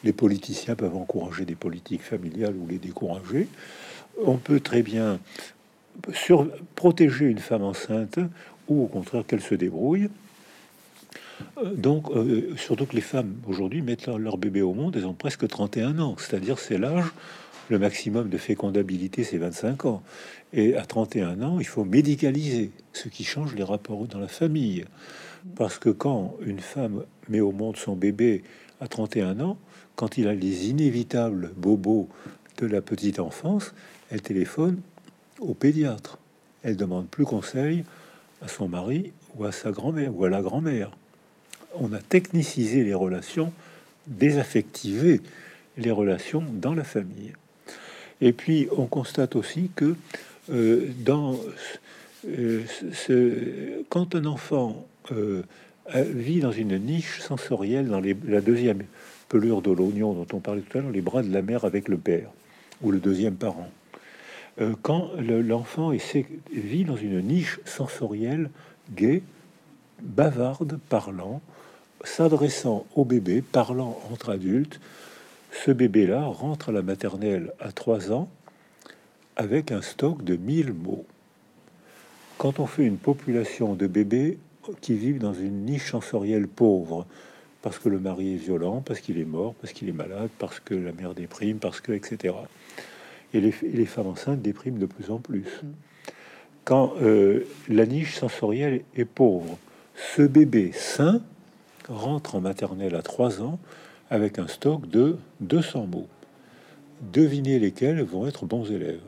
les politiciens peuvent encourager des politiques familiales ou les décourager. On peut très bien sur, protéger une femme enceinte ou au contraire qu'elle se débrouille. Euh, donc, euh, surtout que les femmes aujourd'hui mettent leur, bébé au monde, elles ont presque 31 ans, c'est-à-dire c'est l'âge, le maximum de fécondabilité c'est 25 ans. Et à 31 ans, il faut médicaliser, ce qui change les rapports dans la famille. Parce que quand une femme met au monde son bébé à 31 ans, quand il a les inévitables bobos de la petite enfance, elle téléphone au pédiatre. Elle demande plus conseil à son mari ou à sa grand-mère ou à la grand-mère on a technicisé les relations, désaffectivé les relations dans la famille. Et puis, on constate aussi que euh, dans ce, quand un enfant euh, vit dans une niche sensorielle, dans la deuxième pelure de l'oignon dont on parlait tout à l'heure, les bras de la mère avec le père ou le deuxième parent, quand l'enfant vit dans une niche sensorielle gaie, bavarde, parlant, s'adressant au bébé, parlant entre adultes, ce bébé-là rentre à la maternelle à 3 ans avec un stock de 1000 mots. Quand on fait une population de bébés qui vivent dans une niche sensorielle pauvre, parce que le mari est violent, parce qu'il est mort, parce qu'il est malade, parce que la mère déprime, parce que, etc. Et les, les femmes enceintes dépriment de plus en plus. Quand euh, la niche sensorielle est pauvre, ce bébé sain rentre en maternelle à 3 ans avec un stock de 200 mots. Devinez lesquels vont être bons élèves.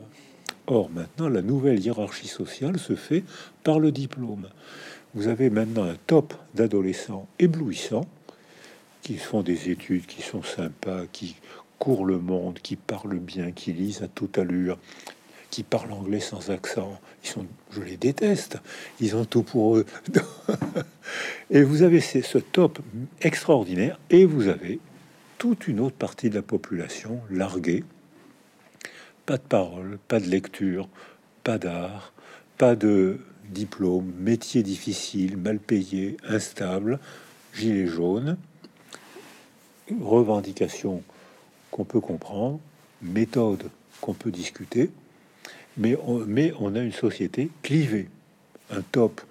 Or, maintenant, la nouvelle hiérarchie sociale se fait par le diplôme. Vous avez maintenant un top d'adolescents éblouissants qui font des études, qui sont sympas, qui courent le monde, qui parlent bien, qui lisent à toute allure, qui parlent anglais sans accent. Ils sont, je les déteste. Ils ont tout pour eux. et vous avez ce top extraordinaire, et vous avez toute une autre partie de la population larguée. Pas de parole, pas de lecture, pas d'art, pas de diplôme, métier difficile, mal payé, instable, gilet jaune, revendication qu'on peut comprendre, méthode qu'on peut discuter, mais on, mais on a une société clivée, un top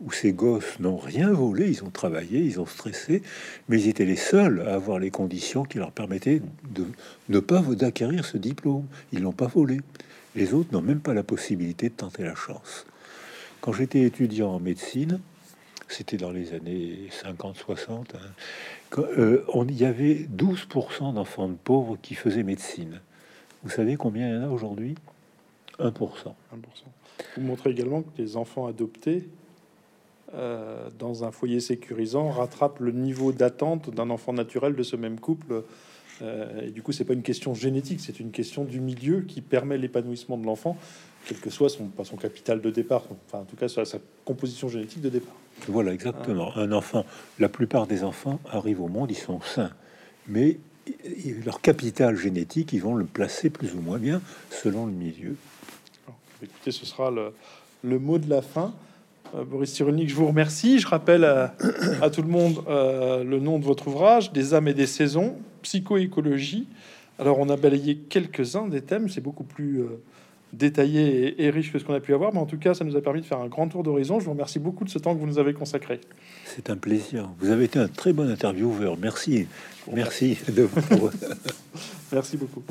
où ces gosses n'ont rien volé, ils ont travaillé, ils ont stressé, mais ils étaient les seuls à avoir les conditions qui leur permettaient de ne pas d'acquérir ce diplôme. Ils l'ont pas volé. Les autres n'ont même pas la possibilité de tenter la chance. Quand j'étais étudiant en médecine, c'était dans les années 50-60, hein, euh, on y avait 12% d'enfants de pauvres qui faisaient médecine. Vous savez combien il y en a aujourd'hui? 1%. 1%. Vous montrez également que les enfants adoptés euh, dans un foyer sécurisant rattrape le niveau d'attente d'un enfant naturel de ce même couple. Euh, et du coup, c'est pas une question génétique, c'est une question du milieu qui permet l'épanouissement de l'enfant, quel que soit son, son capital de départ, enfin en tout cas sa, sa composition génétique de départ. Voilà, exactement. Un enfant, la plupart des enfants arrivent au monde, ils sont sains, mais leur capital génétique, ils vont le placer plus ou moins bien selon le milieu. écoutez, ce sera le, le mot de la fin. Euh, Boris Cyrulnik, je vous remercie. Je rappelle à, tout le monde euh, le nom de votre ouvrage, Des âmes et des saisons, psychoécologie. Alors, on a balayé quelques-uns des thèmes, c'est beaucoup plus euh, détaillé et, riche que ce qu'on a pu avoir, mais en tout cas, ça nous a permis de faire un grand tour d'horizon. Je vous remercie beaucoup de ce temps que vous nous avez consacré. C'est un plaisir. Vous avez été un très bon intervieweur. Merci. Merci de Merci beaucoup.